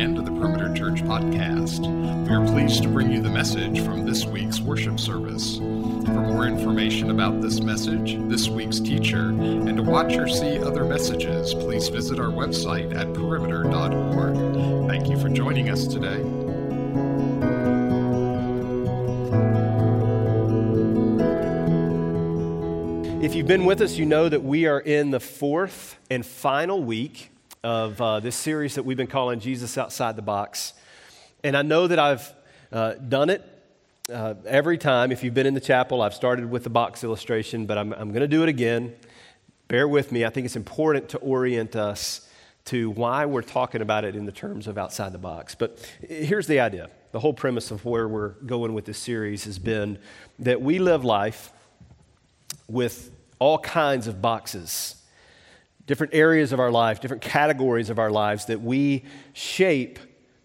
again to the Perimeter Church podcast. We are pleased to bring you the message from this week's worship service. For more information about this message, this week's teacher, and to watch or see other messages, please visit our website at perimeter.org. Thank you for joining us today. If you've been with us, you know that we are in the fourth and final week of uh, this series that we've been calling Jesus Outside the Box. And I know that I've uh, done it uh, every time. If you've been in the chapel, I've started with the box illustration, but I'm, I'm going to do it again. Bear with me. I think it's important to orient us to why we're talking about it in the terms of outside the box. But here's the idea the whole premise of where we're going with this series has been that we live life with all kinds of boxes different areas of our life, different categories of our lives that we shape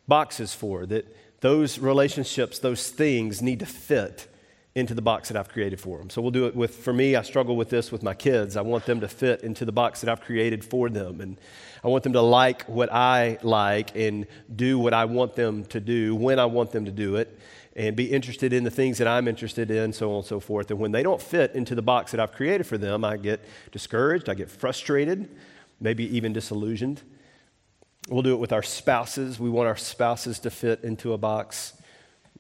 boxes for, that those relationships, those things need to fit into the box that I've created for them. So we'll do it with, for me, I struggle with this with my kids. I want them to fit into the box that I've created for them. And I want them to like what I like and do what I want them to do when I want them to do it and be interested in the things that I'm interested in, so on and so forth. And when they don't fit into the box that I've created for them, I get discouraged, I get frustrated, maybe even disillusioned. We'll do it with our spouses. We want our spouses to fit into a box.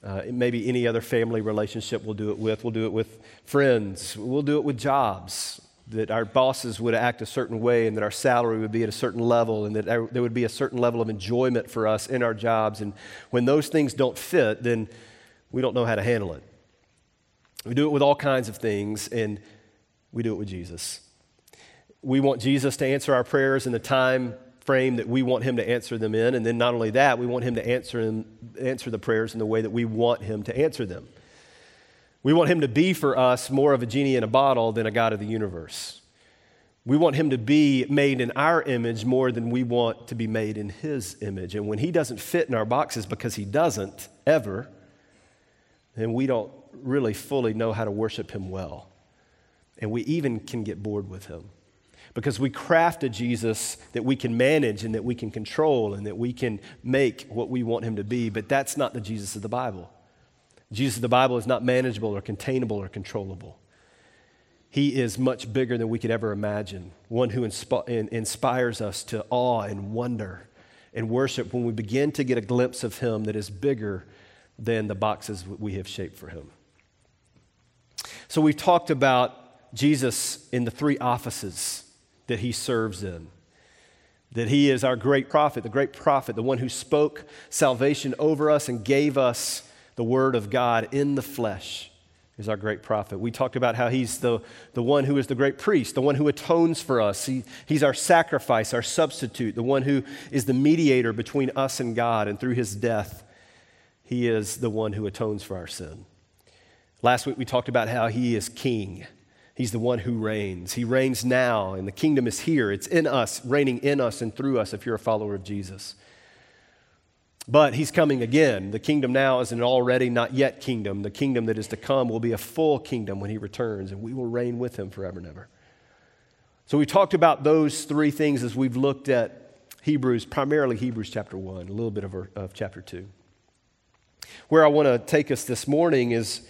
Uh, maybe any other family relationship we'll do it with. We'll do it with friends. We'll do it with jobs. That our bosses would act a certain way and that our salary would be at a certain level and that there would be a certain level of enjoyment for us in our jobs. And when those things don't fit, then we don't know how to handle it. We do it with all kinds of things, and we do it with Jesus. We want Jesus to answer our prayers in the time frame that we want him to answer them in, and then not only that, we want him to answer, them, answer the prayers in the way that we want him to answer them. We want him to be for us more of a genie in a bottle than a God of the universe. We want him to be made in our image more than we want to be made in his image. And when he doesn't fit in our boxes because he doesn't ever, then we don't really fully know how to worship Him well. And we even can get bored with Him because we crafted a Jesus that we can manage and that we can control and that we can make what we want Him to be. But that's not the Jesus of the Bible. Jesus of the Bible is not manageable or containable or controllable. He is much bigger than we could ever imagine, one who insp- inspires us to awe and wonder and worship when we begin to get a glimpse of Him that is bigger than the boxes we have shaped for him. So we've talked about Jesus in the three offices that he serves in. That he is our great prophet, the great prophet, the one who spoke salvation over us and gave us the word of God in the flesh is our great prophet. We talked about how he's the, the one who is the great priest, the one who atones for us. He, he's our sacrifice, our substitute, the one who is the mediator between us and God. And through his death, he is the one who atones for our sin. Last week we talked about how He is King. He's the one who reigns. He reigns now, and the kingdom is here. It's in us, reigning in us and through us if you're a follower of Jesus. But He's coming again. The kingdom now is an already not yet kingdom. The kingdom that is to come will be a full kingdom when He returns, and we will reign with Him forever and ever. So we talked about those three things as we've looked at Hebrews, primarily Hebrews chapter 1, a little bit of, of chapter 2. Where I want to take us this morning is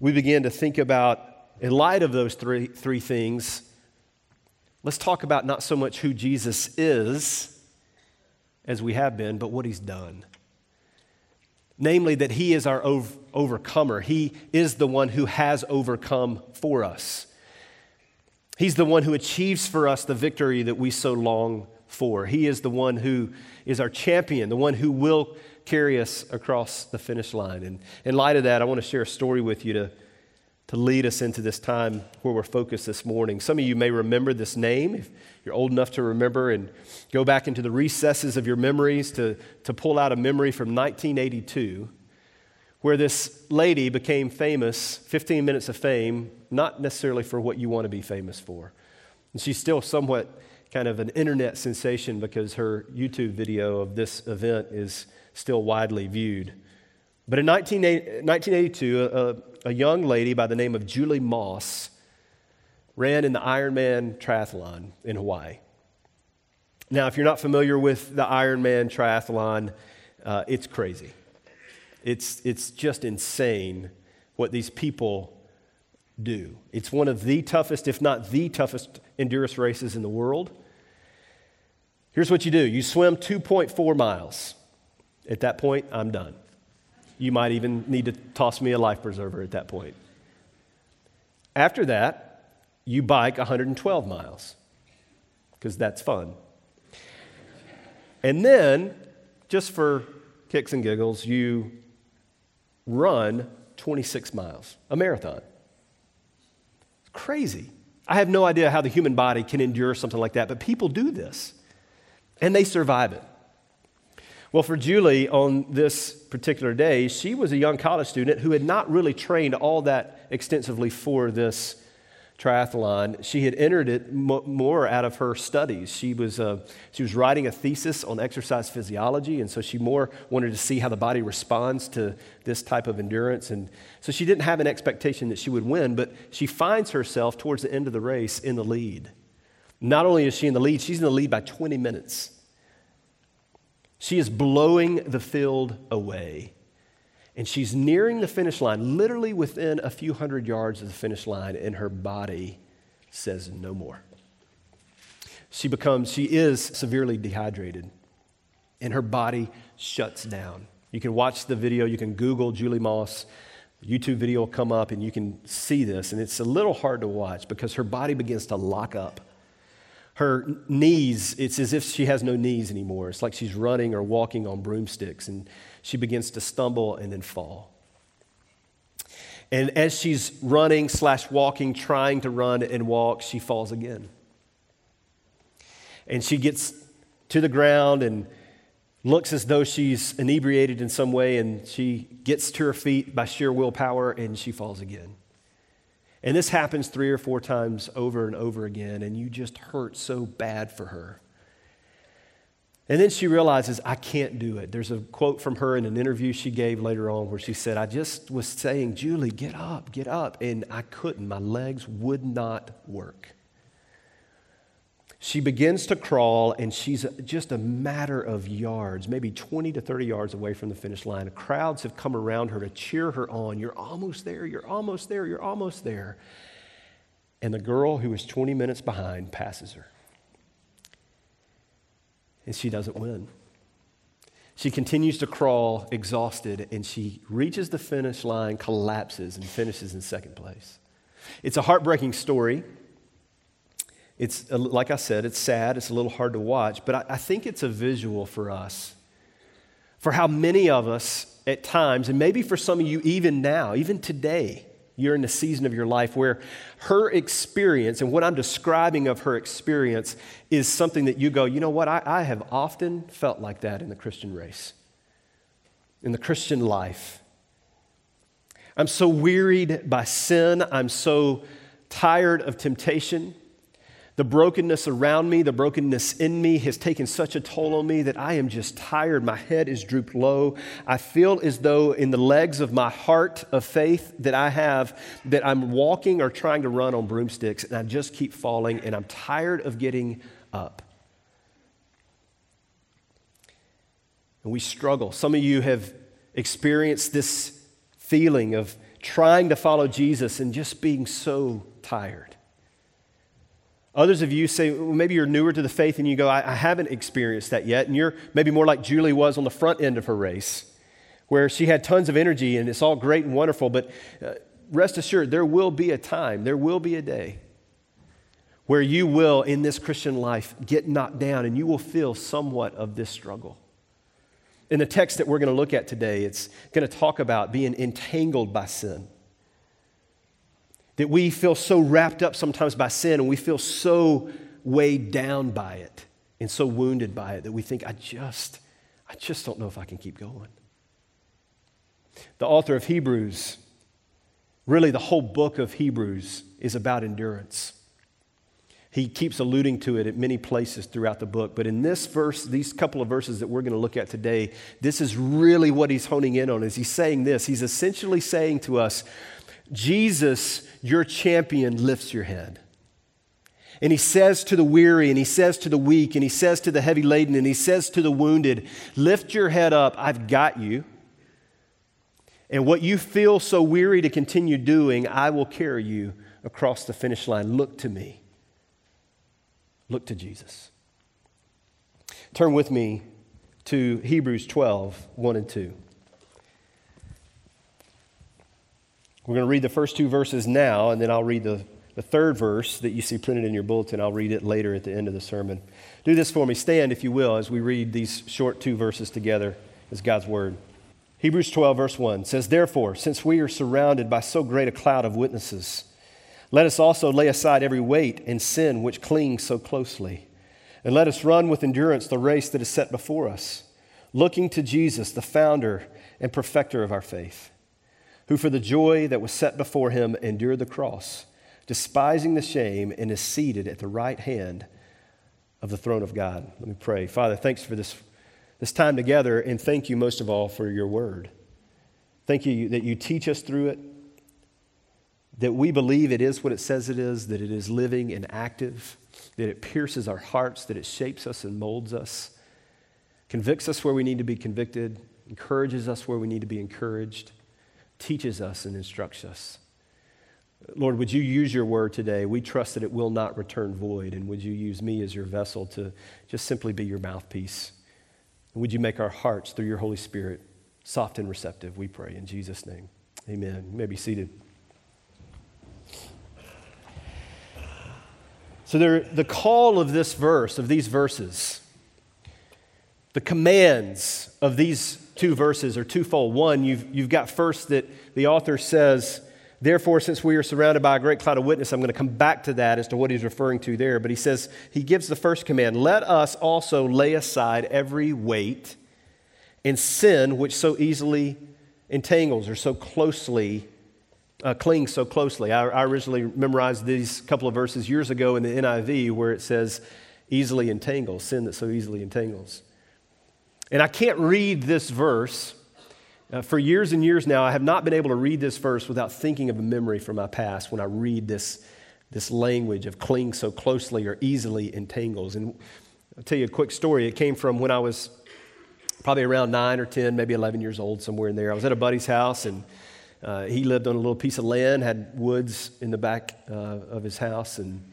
we begin to think about, in light of those three, three things, let's talk about not so much who Jesus is, as we have been, but what he's done. Namely, that he is our ov- overcomer. He is the one who has overcome for us. He's the one who achieves for us the victory that we so long for. He is the one who is our champion, the one who will carry us across the finish line. And in light of that, I want to share a story with you to, to lead us into this time where we're focused this morning. Some of you may remember this name if you're old enough to remember and go back into the recesses of your memories to, to pull out a memory from 1982 where this lady became famous 15 minutes of fame, not necessarily for what you want to be famous for. And she's still somewhat kind of an internet sensation because her YouTube video of this event is still widely viewed. But in 1982, a, a young lady by the name of Julie Moss ran in the Ironman triathlon in Hawaii. Now, if you're not familiar with the Ironman triathlon, uh, it's crazy. It's, it's just insane what these people do. It's one of the toughest, if not the toughest, endurance races in the world. Here's what you do you swim 2.4 miles. At that point, I'm done. You might even need to toss me a life preserver at that point. After that, you bike 112 miles because that's fun. And then, just for kicks and giggles, you run 26 miles, a marathon. It's crazy. I have no idea how the human body can endure something like that, but people do this and they survive it. Well, for Julie, on this particular day, she was a young college student who had not really trained all that extensively for this triathlon. She had entered it more out of her studies. She was, uh, she was writing a thesis on exercise physiology, and so she more wanted to see how the body responds to this type of endurance. And so she didn't have an expectation that she would win, but she finds herself towards the end of the race in the lead. Not only is she in the lead, she's in the lead by 20 minutes. She is blowing the field away. And she's nearing the finish line, literally within a few hundred yards of the finish line, and her body says no more. She becomes, she is severely dehydrated, and her body shuts down. You can watch the video, you can Google Julie Moss. YouTube video will come up and you can see this, and it's a little hard to watch because her body begins to lock up her knees, it's as if she has no knees anymore. It's like she's running or walking on broomsticks, and she begins to stumble and then fall. And as she's running slash walking, trying to run and walk, she falls again. And she gets to the ground and looks as though she's inebriated in some way, and she gets to her feet by sheer willpower and she falls again. And this happens three or four times over and over again, and you just hurt so bad for her. And then she realizes, I can't do it. There's a quote from her in an interview she gave later on where she said, I just was saying, Julie, get up, get up. And I couldn't. My legs would not work. She begins to crawl, and she's just a matter of yards, maybe 20 to 30 yards away from the finish line. Crowds have come around her to cheer her on. You're almost there, you're almost there, you're almost there. And the girl who is 20 minutes behind passes her. And she doesn't win. She continues to crawl, exhausted, and she reaches the finish line, collapses, and finishes in second place. It's a heartbreaking story. It's, like I said, it's sad, it's a little hard to watch, but I, I think it's a visual for us for how many of us at times, and maybe for some of you even now, even today, you're in a season of your life where her experience and what I'm describing of her experience is something that you go, you know what, I, I have often felt like that in the Christian race, in the Christian life. I'm so wearied by sin, I'm so tired of temptation. The brokenness around me, the brokenness in me has taken such a toll on me that I am just tired. My head is drooped low. I feel as though in the legs of my heart of faith that I have, that I'm walking or trying to run on broomsticks and I just keep falling and I'm tired of getting up. And we struggle. Some of you have experienced this feeling of trying to follow Jesus and just being so tired. Others of you say, well, maybe you're newer to the faith and you go, I, I haven't experienced that yet. And you're maybe more like Julie was on the front end of her race, where she had tons of energy and it's all great and wonderful. But uh, rest assured, there will be a time, there will be a day where you will, in this Christian life, get knocked down and you will feel somewhat of this struggle. In the text that we're going to look at today, it's going to talk about being entangled by sin. That we feel so wrapped up sometimes by sin and we feel so weighed down by it and so wounded by it that we think, I just, I just don't know if I can keep going. The author of Hebrews, really the whole book of Hebrews, is about endurance. He keeps alluding to it at many places throughout the book. But in this verse, these couple of verses that we're going to look at today, this is really what he's honing in on. Is he's saying this? He's essentially saying to us, Jesus, your champion, lifts your head. And he says to the weary, and he says to the weak, and he says to the heavy laden, and he says to the wounded, Lift your head up, I've got you. And what you feel so weary to continue doing, I will carry you across the finish line. Look to me. Look to Jesus. Turn with me to Hebrews 12, 1 and 2. We're going to read the first two verses now, and then I'll read the, the third verse that you see printed in your bulletin. I'll read it later at the end of the sermon. Do this for me. Stand, if you will, as we read these short two verses together as God's Word. Hebrews 12, verse 1 says, Therefore, since we are surrounded by so great a cloud of witnesses, let us also lay aside every weight and sin which clings so closely, and let us run with endurance the race that is set before us, looking to Jesus, the founder and perfecter of our faith who for the joy that was set before him endured the cross, despising the shame, and is seated at the right hand of the throne of God. Let me pray. Father, thanks for this, this time together, and thank you most of all for your word. Thank you that you teach us through it, that we believe it is what it says it is, that it is living and active, that it pierces our hearts, that it shapes us and molds us, convicts us where we need to be convicted, encourages us where we need to be encouraged teaches us and instructs us. Lord, would you use your word today? We trust that it will not return void. And would you use me as your vessel to just simply be your mouthpiece? And would you make our hearts, through your Holy Spirit, soft and receptive? We pray in Jesus' name. Amen. You may be seated. So, there, the call of this verse, of these verses, the commands of these two verses are twofold. One, you've, you've got first that the author says, Therefore, since we are surrounded by a great cloud of witness, I'm going to come back to that as to what he's referring to there. But he says, he gives the first command let us also lay aside every weight and sin which so easily entangles or so closely uh, clings so closely. I, I originally memorized these couple of verses years ago in the NIV where it says, easily entangles, sin that so easily entangles. And I can't read this verse. Uh, for years and years now, I have not been able to read this verse without thinking of a memory from my past when I read this, this language of cling so closely or easily entangles. And I'll tell you a quick story. It came from when I was probably around nine or 10, maybe 11 years old, somewhere in there. I was at a buddy's house, and uh, he lived on a little piece of land, had woods in the back uh, of his house, and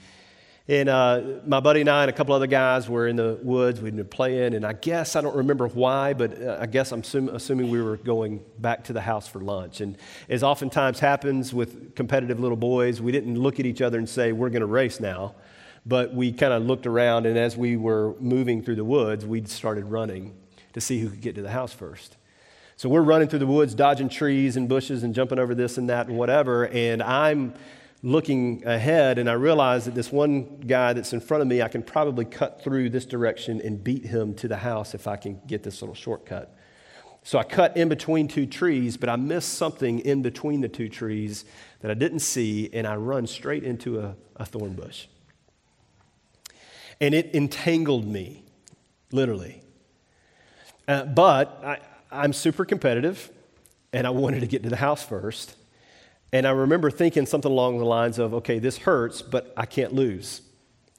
and uh, my buddy and I and a couple other guys were in the woods. We'd been playing, and I guess I don't remember why, but uh, I guess I'm assuming we were going back to the house for lunch. And as oftentimes happens with competitive little boys, we didn't look at each other and say, We're going to race now. But we kind of looked around, and as we were moving through the woods, we started running to see who could get to the house first. So we're running through the woods, dodging trees and bushes and jumping over this and that and whatever. And I'm looking ahead and I realize that this one guy that's in front of me, I can probably cut through this direction and beat him to the house if I can get this little shortcut. So I cut in between two trees, but I missed something in between the two trees that I didn't see, and I run straight into a, a thorn bush. And it entangled me, literally. Uh, but I, I'm super competitive, and I wanted to get to the house first. And I remember thinking something along the lines of, okay, this hurts, but I can't lose.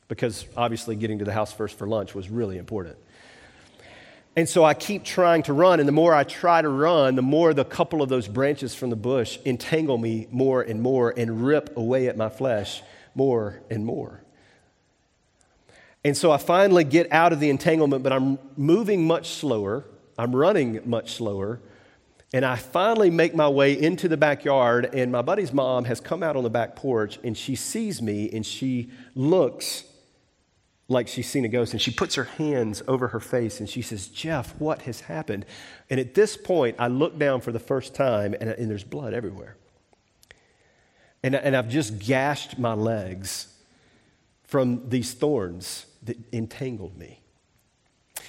Because obviously getting to the house first for lunch was really important. And so I keep trying to run, and the more I try to run, the more the couple of those branches from the bush entangle me more and more and rip away at my flesh more and more. And so I finally get out of the entanglement, but I'm moving much slower. I'm running much slower. And I finally make my way into the backyard, and my buddy's mom has come out on the back porch, and she sees me, and she looks like she's seen a ghost, and she puts her hands over her face, and she says, Jeff, what has happened? And at this point, I look down for the first time, and, and there's blood everywhere. And, and I've just gashed my legs from these thorns that entangled me.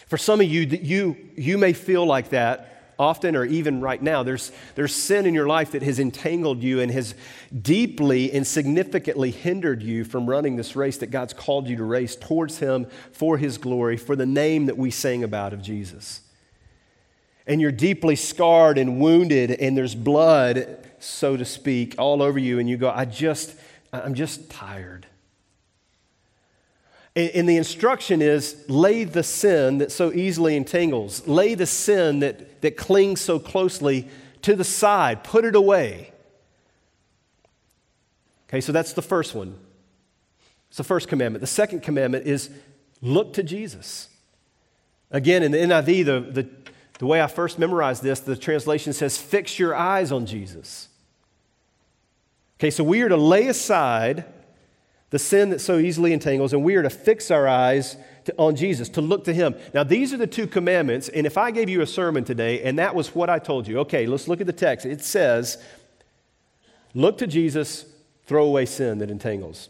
For some of you, that you, you may feel like that often or even right now, there's, there's sin in your life that has entangled you and has deeply and significantly hindered you from running this race that God's called you to race towards Him for His glory, for the name that we sang about of Jesus. And you're deeply scarred and wounded, and there's blood, so to speak, all over you, and you go, I just, I'm just tired. And the instruction is lay the sin that so easily entangles, lay the sin that, that clings so closely to the side, put it away. Okay, so that's the first one. It's the first commandment. The second commandment is look to Jesus. Again, in the NIV, the, the, the way I first memorized this, the translation says, fix your eyes on Jesus. Okay, so we are to lay aside the sin that so easily entangles, and we are to fix our eyes to, on Jesus, to look to Him. Now, these are the two commandments, and if I gave you a sermon today, and that was what I told you, okay, let's look at the text. It says, Look to Jesus, throw away sin that entangles.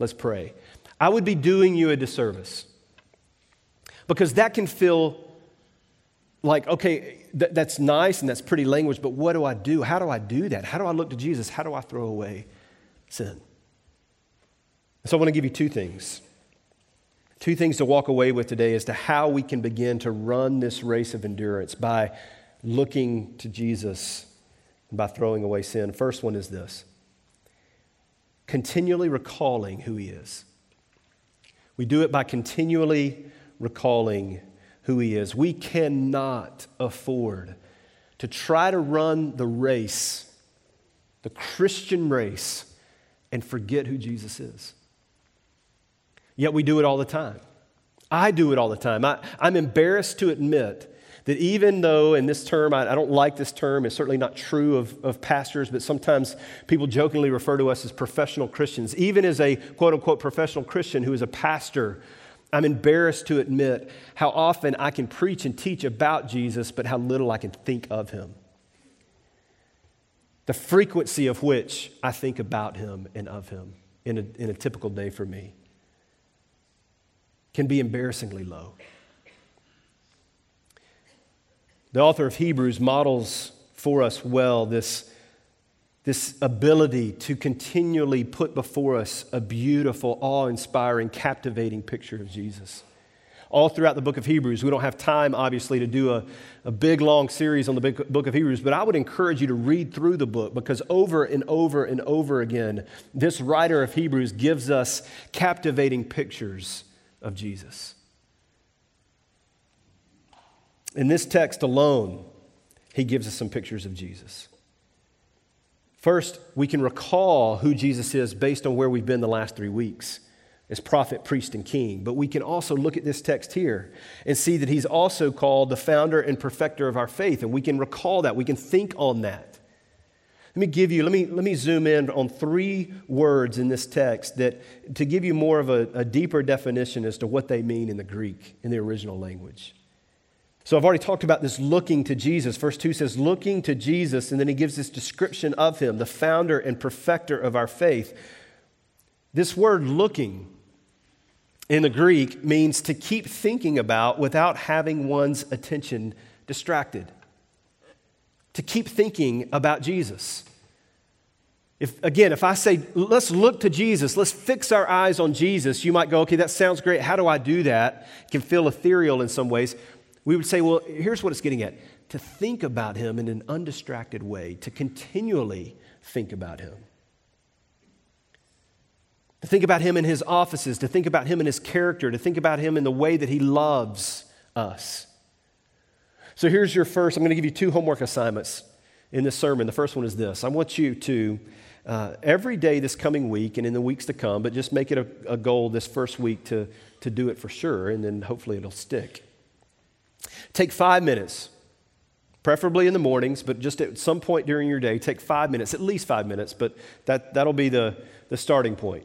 Let's pray. I would be doing you a disservice because that can feel like, okay, th- that's nice and that's pretty language, but what do I do? How do I do that? How do I look to Jesus? How do I throw away sin? So I want to give you two things. Two things to walk away with today as to how we can begin to run this race of endurance by looking to Jesus and by throwing away sin. First one is this continually recalling who he is. We do it by continually recalling who he is. We cannot afford to try to run the race, the Christian race, and forget who Jesus is. Yet we do it all the time. I do it all the time. I, am embarrassed to admit that even though, in this term, I, I, don't like this term, it's certainly not true of, of pastors, but sometimes people jokingly refer to us as professional Christians. Even as a quote unquote professional Christian who is a pastor, I'm embarrassed to admit how often I can preach and teach about Jesus, but how little I can think of him. The frequency of which I think about him and of him in a, in a typical day for me can be embarrassingly low. The author of Hebrews models for us well this, this ability to continually put before us a beautiful, awe inspiring, captivating picture of Jesus. All throughout the book of Hebrews, we don't have time, obviously, to do a, a big, long series on the book of Hebrews, but I would encourage you to read through the book because over and over and over again, this writer of Hebrews gives us captivating pictures of Jesus. In this text alone, he gives us some pictures of Jesus. First, we can recall who Jesus is based on where we've been the last three weeks as prophet, priest, and king. But we can also look at this text here and see that he's also called the founder and perfecter of our faith. And we can recall that, we can think on that. Let me give you, let me, let me zoom in on three words in this text that to give you more of a, a deeper definition as to what they mean in the Greek, in the original language. So I've already talked about this looking to Jesus. Verse 2 says, looking to Jesus, and then he gives this description of him, the founder and perfecter of our faith. This word looking in the Greek means to keep thinking about without having one's attention distracted to keep thinking about Jesus. If, again, if I say, let's look to Jesus, let's fix our eyes on Jesus, you might go, okay, that sounds great. How do I do that? It can feel ethereal in some ways. We would say, well, here's what it's getting at to think about him in an undistracted way, to continually think about him. To think about him in his offices, to think about him in his character, to think about him in the way that he loves us. So here's your first, I'm going to give you two homework assignments in this sermon. The first one is this I want you to, uh, every day this coming week and in the weeks to come, but just make it a, a goal this first week to, to do it for sure, and then hopefully it'll stick. Take five minutes, preferably in the mornings, but just at some point during your day, take five minutes, at least five minutes, but that, that'll be the, the starting point.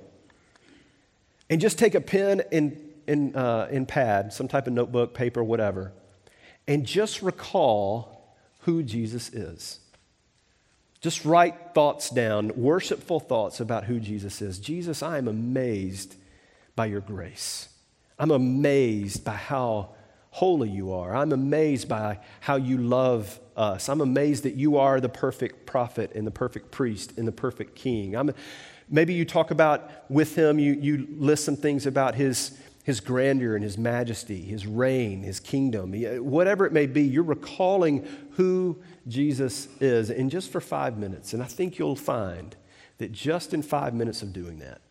And just take a pen and, and, uh, and pad, some type of notebook, paper, whatever and just recall who Jesus is. Just write thoughts down, worshipful thoughts about who Jesus is. Jesus, I am amazed by your grace. I'm amazed by how holy you are. I'm amazed by how you love us. I'm amazed that you are the perfect prophet and the perfect priest and the perfect king. I'm, maybe you talk about with him, you, you list some things about his his grandeur and his majesty, his reign, his kingdom, eh, whatever it may be, you're recalling who Jesus is. And just for five minutes, and I think you'll find that just in five minutes of doing that,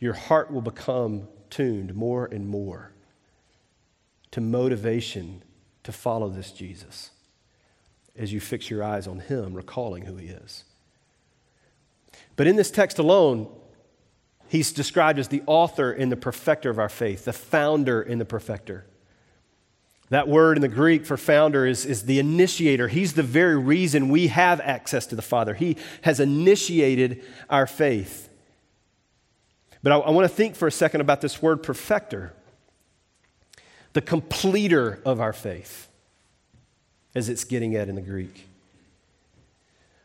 your heart will become tuned more and more to motivation to follow this Jesus as you fix your eyes on Him, recalling who He is. But in this text alone, He's described as the author and the perfecter of our faith, the founder and the perfecter. That word in the Greek for founder is, is the initiator. He's the very reason we have access to the Father. He has initiated our faith. But I, I want to think for a second about this word perfecter, the completer of our faith, as it's getting at in the Greek.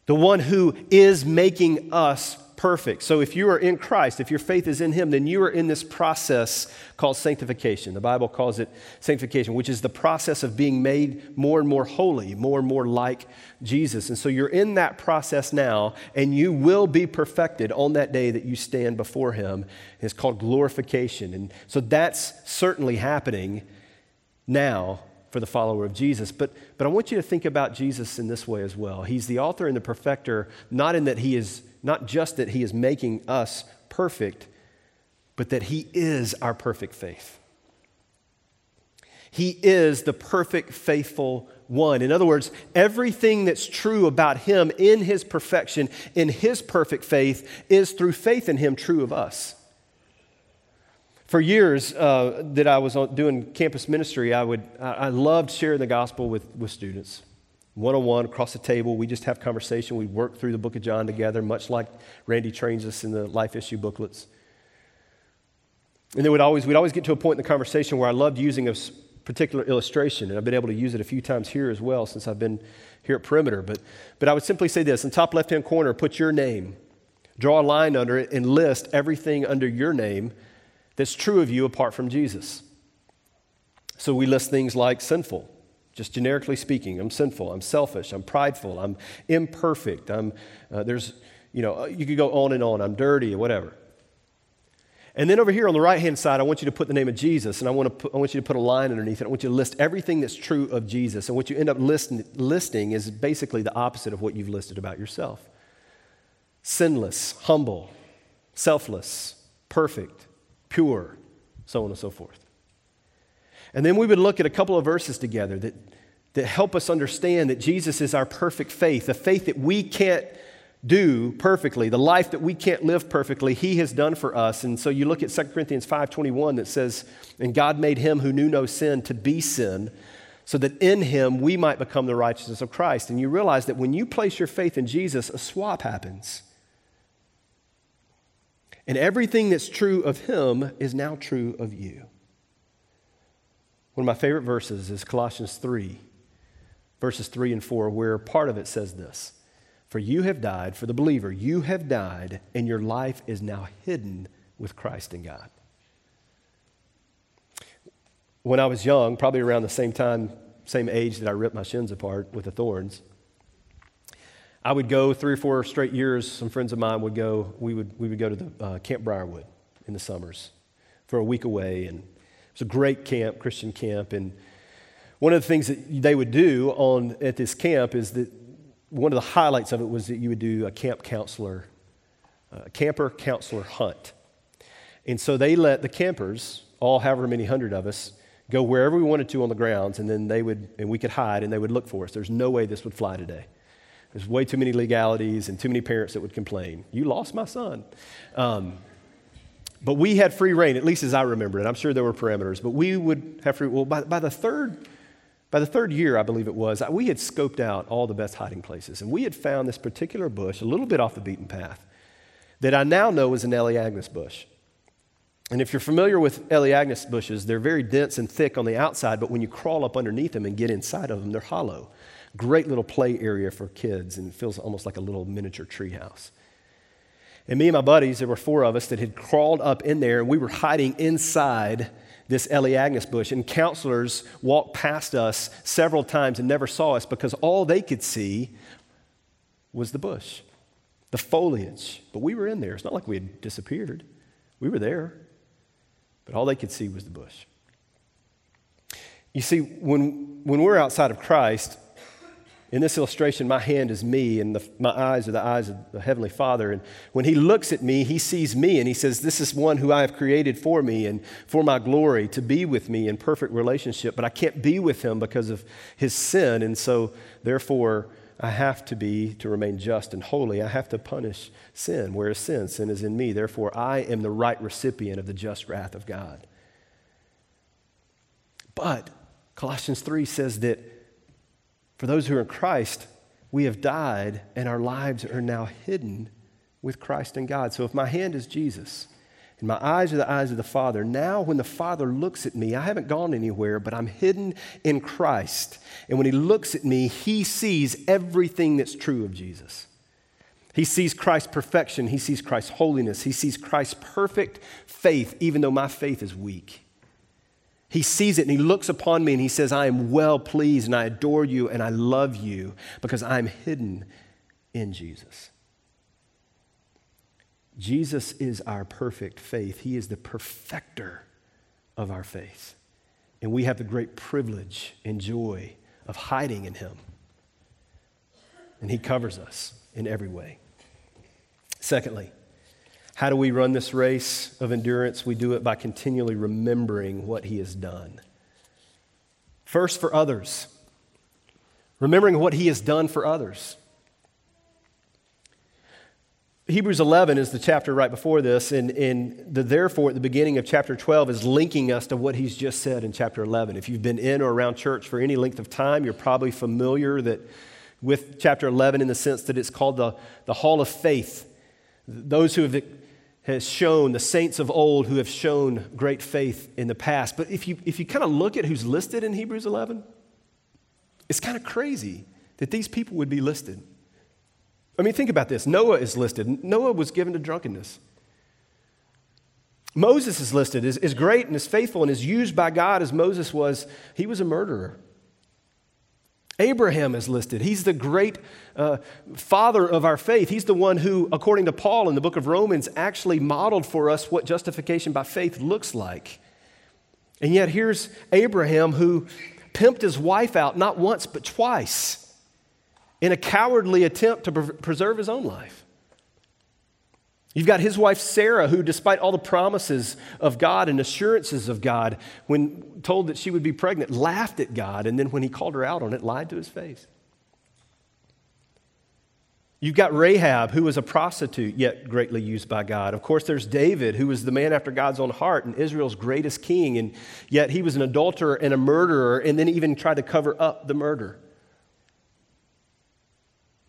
The one who is making us perfect. So if you are in Christ, if your faith is in Him, then you are in this process called sanctification. The Bible calls it sanctification, which is the process of being made more and more holy, more and more like Jesus. And so you're in that process now, and you will be perfected on that day that you stand before Him. It's called glorification. And so that's certainly happening now for the follower of Jesus. But, but I want you to think about Jesus in this way as well. He's the author and the perfecter, not in that he is not just that He is making us perfect, but that He is our perfect faith. He is the perfect, faithful one. In other words, everything that's true about Him in His perfection, in His perfect faith, is through faith in Him true of us. For years uh, that I was doing campus ministry, I, would, I loved sharing the gospel with, with students one on one across the table. We just have conversation. We work through the book of John together, much like Randy trains us in the life issue booklets. And then we'd always, we'd always get to a point in the conversation where I loved using a particular illustration, and I've been able to use it a few times here as well since I've been here at Perimeter. But, but I would simply say this in top left hand corner, put your name, draw a line under it, and list everything under your name that's true of you apart from Jesus. So we list things like sinful, just generically speaking, I'm sinful, I'm selfish, I'm prideful, I'm imperfect, I'm, uh, there's, you know, you could go on and on, I'm dirty, or whatever. And then over here on the right hand side, I want you to put the name of Jesus, and I want, to put, I want you to put a line underneath it. I want you to list everything that's true of Jesus. And what you end up list, listing is basically the opposite of what you've listed about yourself sinless, humble, selfless, perfect, pure, so on and so forth. And then we would look at a couple of verses together that, that help us understand that Jesus is our perfect faith, a faith that we can't do perfectly, the life that we can't live perfectly, he has done for us. And so you look at 2 Corinthians 5:21 that says, "And God made him who knew no sin to be sin, so that in him we might become the righteousness of Christ." And you realize that when you place your faith in Jesus, a swap happens. And everything that's true of him is now true of you. One of my favorite verses is Colossians 3, verses 3 and 4, where part of it says this For you have died, for the believer, you have died, and your life is now hidden with Christ in God. When I was young, probably around the same time, same age that I ripped my shins apart with the thorns, I would go three or four straight years. Some friends of mine would go, we would, we would go to the uh, Camp Briarwood in the summers for a week away and it's a great camp, Christian camp. And one of the things that they would do on, at this camp is that one of the highlights of it was that you would do a camp counselor, a camper counselor hunt. And so they let the campers, all however many hundred of us, go wherever we wanted to on the grounds, and then they would, and we could hide, and they would look for us. There's no way this would fly today. There's way too many legalities and too many parents that would complain. You lost my son. Um, but we had free reign, at least as I remember it. I'm sure there were parameters, but we would have free. Well, by, by the third, by the third year, I believe it was, we had scoped out all the best hiding places, and we had found this particular bush a little bit off the beaten path that I now know is an Elaeagnus bush. And if you're familiar with Elaeagnus bushes, they're very dense and thick on the outside, but when you crawl up underneath them and get inside of them, they're hollow. Great little play area for kids, and it feels almost like a little miniature treehouse. And me and my buddies, there were four of us that had crawled up in there, and we were hiding inside this Elaeagnus bush. And counselors walked past us several times and never saw us because all they could see was the bush, the foliage. But we were in there. It's not like we had disappeared, we were there. But all they could see was the bush. You see, when, when we're outside of Christ, In this illustration, my hand is me, and the, my eyes are the eyes of the Heavenly Father. And when He looks at me, He sees me, and He says, This is one who I have created for me and for my glory to be with me in perfect relationship. But I can't be with Him because of His sin. And so, therefore, I have to be, to remain just and holy, I have to punish sin. Where is sin? Sin is in me. Therefore, I am the right recipient of the just wrath of God. But Colossians 3 says that for those who are in Christ, we have died and our lives are now hidden with Christ and God. So if my hand is Jesus and my eyes are the eyes of the Father, now when the Father looks at me, I haven't gone anywhere, but I'm hidden in Christ. And when He looks at me, He sees everything that's true of Jesus. He sees Christ's perfection, He sees Christ's holiness, He sees Christ's perfect faith, even though my faith is weak. He sees it and he looks upon me and he says, I am well pleased and I adore you and I love you because I'm hidden in Jesus. Jesus is our perfect faith. He is the perfecter of our faith. And we have the great privilege and joy of hiding in him. And he covers us in every way. Secondly, how do we run this race of endurance? We do it by continually remembering what He has done. First, for others, remembering what He has done for others. Hebrews 11 is the chapter right before this, and, and the therefore at the beginning of chapter 12 is linking us to what he's just said in chapter 11. If you've been in or around church for any length of time, you're probably familiar that with chapter 11 in the sense that it's called the, the Hall of Faith. Those who have has shown, the saints of old who have shown great faith in the past. But if you, if you kind of look at who's listed in Hebrews 11, it's kind of crazy that these people would be listed. I mean, think about this Noah is listed. Noah was given to drunkenness. Moses is listed as, as great and as faithful and is used by God as Moses was. He was a murderer. Abraham is listed. He's the great uh, father of our faith. He's the one who, according to Paul in the book of Romans, actually modeled for us what justification by faith looks like. And yet, here's Abraham who pimped his wife out not once, but twice in a cowardly attempt to pre- preserve his own life. You've got his wife Sarah, who, despite all the promises of God and assurances of God, when told that she would be pregnant, laughed at God, and then when he called her out on it, lied to his face. You've got Rahab, who was a prostitute, yet greatly used by God. Of course, there's David, who was the man after God's own heart and Israel's greatest king, and yet he was an adulterer and a murderer, and then even tried to cover up the murder.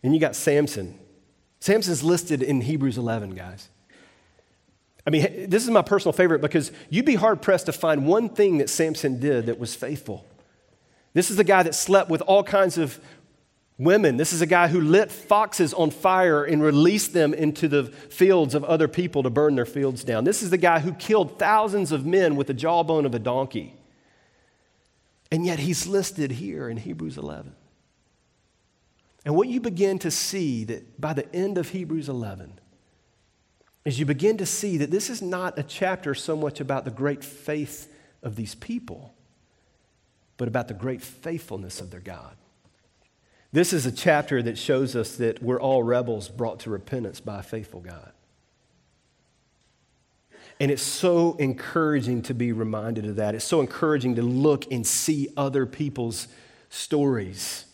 And you got Samson, Samson's listed in Hebrews 11, guys. I mean, this is my personal favorite because you'd be hard pressed to find one thing that Samson did that was faithful. This is the guy that slept with all kinds of women. This is a guy who lit foxes on fire and released them into the fields of other people to burn their fields down. This is the guy who killed thousands of men with the jawbone of a donkey. And yet he's listed here in Hebrews 11. And what you begin to see that by the end of Hebrews 11 is you begin to see that this is not a chapter so much about the great faith of these people, but about the great faithfulness of their God. This is a chapter that shows us that we're all rebels brought to repentance by a faithful God. And it's so encouraging to be reminded of that. It's so encouraging to look and see other people's stories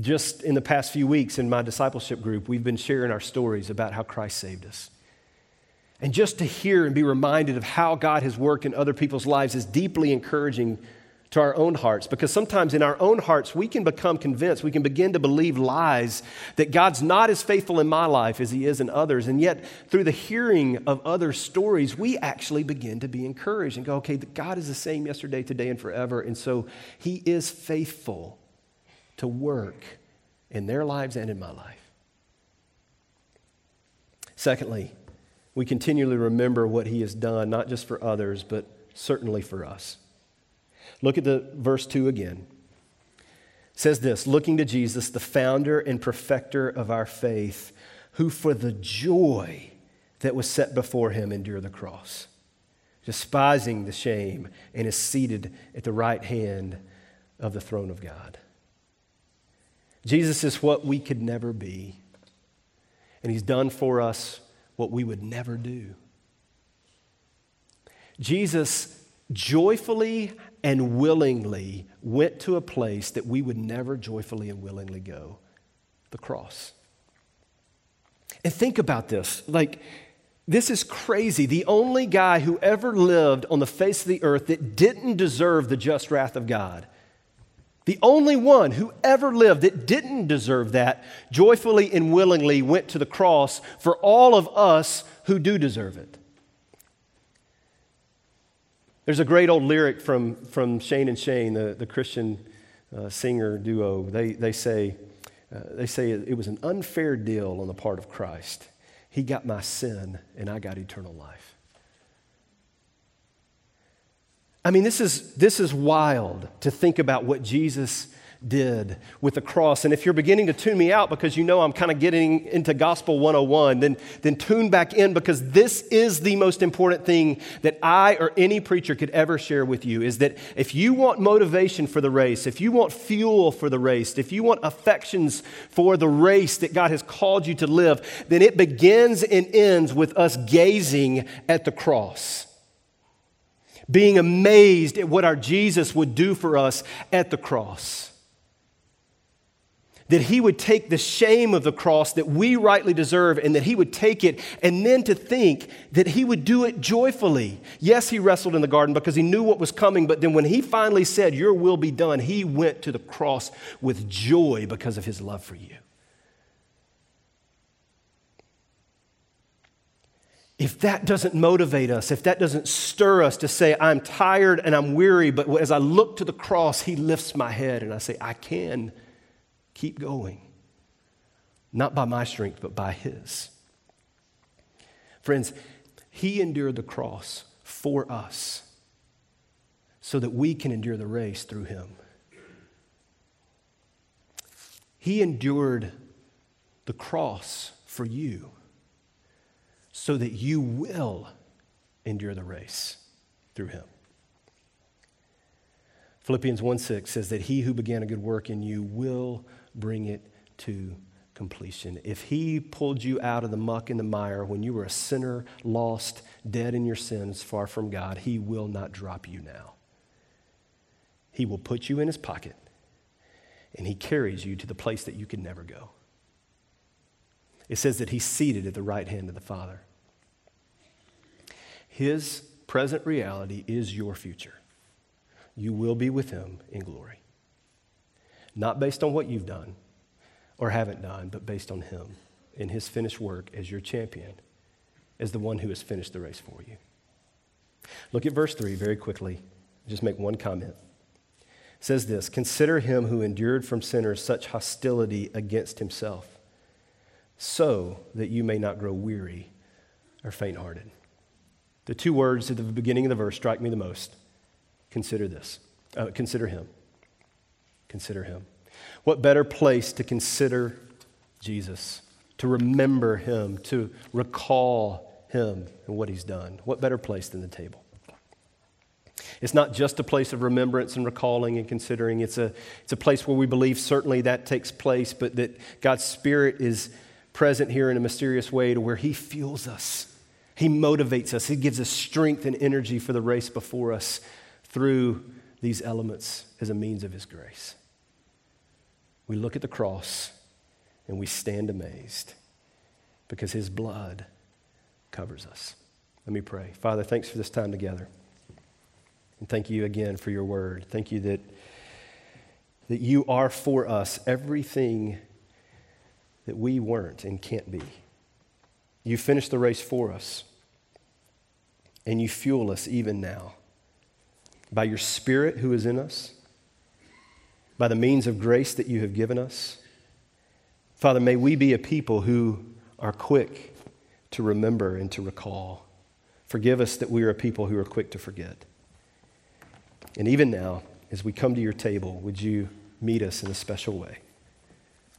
just in the past few weeks in my discipleship group, we've been sharing our stories about how Christ saved us. And just to hear and be reminded of how God has worked in other people's lives is deeply encouraging to our own hearts because sometimes in our own hearts we can become convinced, we can begin to believe lies that God's not as faithful in my life as He is in others. And yet, through the hearing of other stories, we actually begin to be encouraged and go, okay, God is the same yesterday, today, and forever. And so He is faithful to work in their lives and in my life. Secondly, we continually remember what he has done, not just for others, but certainly for us. Look at the verse 2 again. It says this looking to Jesus, the founder and perfecter of our faith, who for the joy that was set before him endured the cross, despising the shame, and is seated at the right hand of the throne of God. Jesus is what we could never be. And he's done for us what we would never do. Jesus joyfully and willingly went to a place that we would never joyfully and willingly go the cross. And think about this. Like, this is crazy. The only guy who ever lived on the face of the earth that didn't deserve the just wrath of God, the only one who ever lived that didn't deserve that, joyfully and willingly went to the cross for all of us who do deserve it. There's a great old lyric from, from Shane and Shane, the, the Christian uh, singer duo. They, they, say, uh, they say it was an unfair deal on the part of Christ. He got my sin, and I got eternal life. I mean, this is, this is wild to think about what Jesus did with the cross. And if you're beginning to tune me out because you know I'm kind of getting into Gospel 101, then, then tune back in because this is the most important thing that I or any preacher could ever share with you is that if you want motivation for the race, if you want fuel for the race, if you want affections for the race that God has called you to live, then it begins and ends with us gazing at the cross being amazed at what our Jesus would do for us at the cross that he would take the shame of the cross that we rightly deserve and that he would take it, and then to think that he would do it joyfully. Yes, he wrestled in the garden because he knew what was coming, but then when he finally said, Your will be done, he went to the cross with joy because of his love for you. If that doesn't motivate us, if that doesn't stir us to say, I'm tired and I'm weary, but as I look to the cross, he lifts my head and I say, I can Keep going. Not by my strength, but by His. Friends, He endured the cross for us so that we can endure the race through Him. He endured the cross for you so that you will endure the race through Him. Philippians 1 6 says that he who began a good work in you will bring it to completion. If He pulled you out of the muck and the mire when you were a sinner, lost, dead in your sins, far from God, He will not drop you now. He will put you in His pocket and He carries you to the place that you can never go. It says that He's seated at the right hand of the Father. His present reality is your future. You will be with Him in glory not based on what you've done or haven't done, but based on Him and His finished work as your champion, as the one who has finished the race for you. Look at verse 3 very quickly. Just make one comment. It says this Consider him who endured from sinners such hostility against himself, so that you may not grow weary or faint hearted. The two words at the beginning of the verse strike me the most. Consider this. Uh, consider him. Consider him. What better place to consider Jesus, to remember him, to recall him and what he's done? What better place than the table? It's not just a place of remembrance and recalling and considering. It's a, it's a place where we believe certainly that takes place, but that God's Spirit is present here in a mysterious way to where He fuels us. He motivates us. He gives us strength and energy for the race before us through these elements as a means of His grace we look at the cross and we stand amazed because his blood covers us. Let me pray. Father, thanks for this time together. And thank you again for your word. Thank you that, that you are for us everything that we weren't and can't be. You finished the race for us, and you fuel us even now by your Spirit who is in us by the means of grace that you have given us. Father, may we be a people who are quick to remember and to recall. Forgive us that we are a people who are quick to forget. And even now, as we come to your table, would you meet us in a special way?